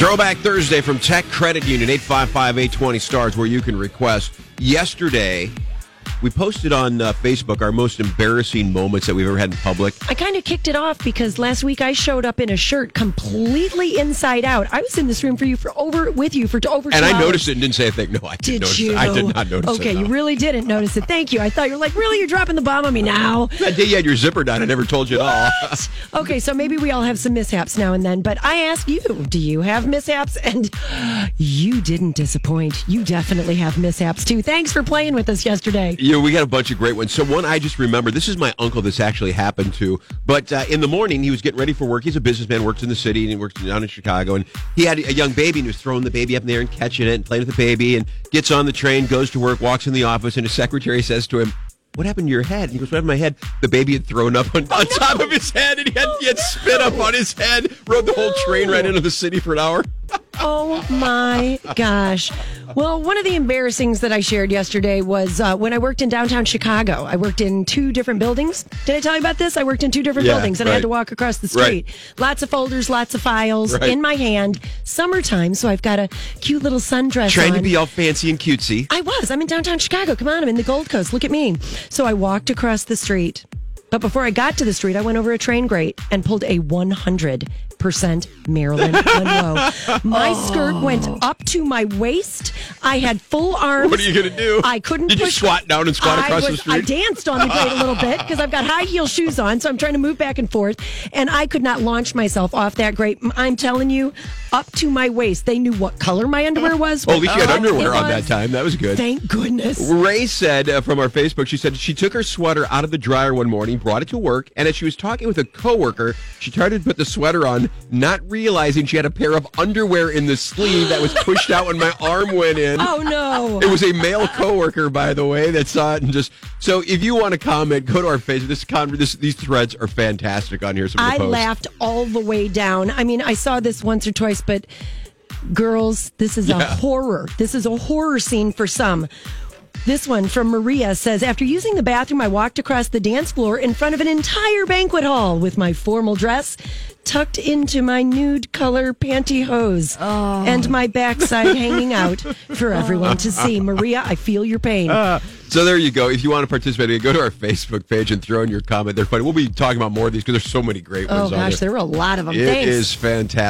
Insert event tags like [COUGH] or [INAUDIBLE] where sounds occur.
Throwback Thursday from Tech Credit Union, 855 820 stars, where you can request. Yesterday, we posted on uh, Facebook our most embarrassing moments that we've ever had in public. I kind of kicked it off because last week I showed up in a shirt completely inside out. I was in this room for you for over with you for over. And I hours. noticed it and didn't say a thing. No, I did, notice you? it. I did not notice okay, it. no. you really didn't notice it. Thank you. I thought you were like, really, you're dropping the bomb on me now. That day you had your zipper down, I never told you at all. Okay, so maybe we all have some mishaps now and then, but I ask you, do you have mishaps? And [GASPS] you didn't disappoint. You definitely have mishaps too. Thanks for playing with us yesterday. Yeah, we got a bunch of great ones. So one I just remember. This is my uncle. This actually happened to. But uh, in the morning, he was getting ready for work. He's a businessman, works in the city, and he works down in Chicago. And he had a young baby, and he was throwing the baby up in the air and catching it and playing with the baby. And gets on the train, goes to work, walks in the office, and his secretary says to him. What happened to your head? And he goes, What happened to my head? The baby had thrown up on, on top of his head, and he had, he had spit up on his head, rode the whole train right into the city for an hour. Oh my gosh. Well, one of the embarrassings that I shared yesterday was uh, when I worked in downtown Chicago. I worked in two different buildings. Did I tell you about this? I worked in two different Yeah, buildings and I had to walk across the Right. street. Lots of folders, lots of files Right. in my hand. Summertime, so I've got a cute little sundress Trying to be all fancy and cutesy. I was. I'm in downtown Chicago. Come on, I'm in the Gold Coast. Look at me. So I walked across the street. But before I got to the street, I went over a train grate and pulled a 100% Marilyn [LAUGHS] Monroe. My oh. skirt went up to my waist. I had full arms. What are you gonna do? I couldn't Did you push. squat down and squat I across the street? I danced on the grate a little bit [LAUGHS] because I've got high heel shoes on, so I'm trying to move back and forth. And I could not launch myself off that grate. I'm telling you, up to my waist. They knew what color my underwear was. Oh, at least you had underwear on that time. That was good. Thank goodness. Ray said uh, from our Facebook, she said she took her sweater out of the dryer one morning, brought it to work, and as she was talking with a coworker, she tried to put the sweater on, not realizing she had a pair of underwear in the sleeve that was pushed out when my arm went in. [LAUGHS] Oh no. It was a male coworker, by the way, that saw it and just. So, if you want to comment, go to our Facebook. This, con- this these threads are fantastic on here. Some of the I posts. laughed all the way down. I mean, I saw this once or twice, but girls, this is a horror. This is a horror scene for some. This one from Maria says After using the bathroom, I walked across the dance floor in front of an entire banquet hall with my formal dress tucked into my nude color pantyhose oh. and my backside hanging out for [LAUGHS] everyone to see. Maria, I feel your pain. Uh, so there you go. If you want to participate, go to our Facebook page and throw in your comment. They're funny. We'll be talking about more of these because there's so many great oh ones on gosh, there. there were a lot of them. It Thanks. is fantastic.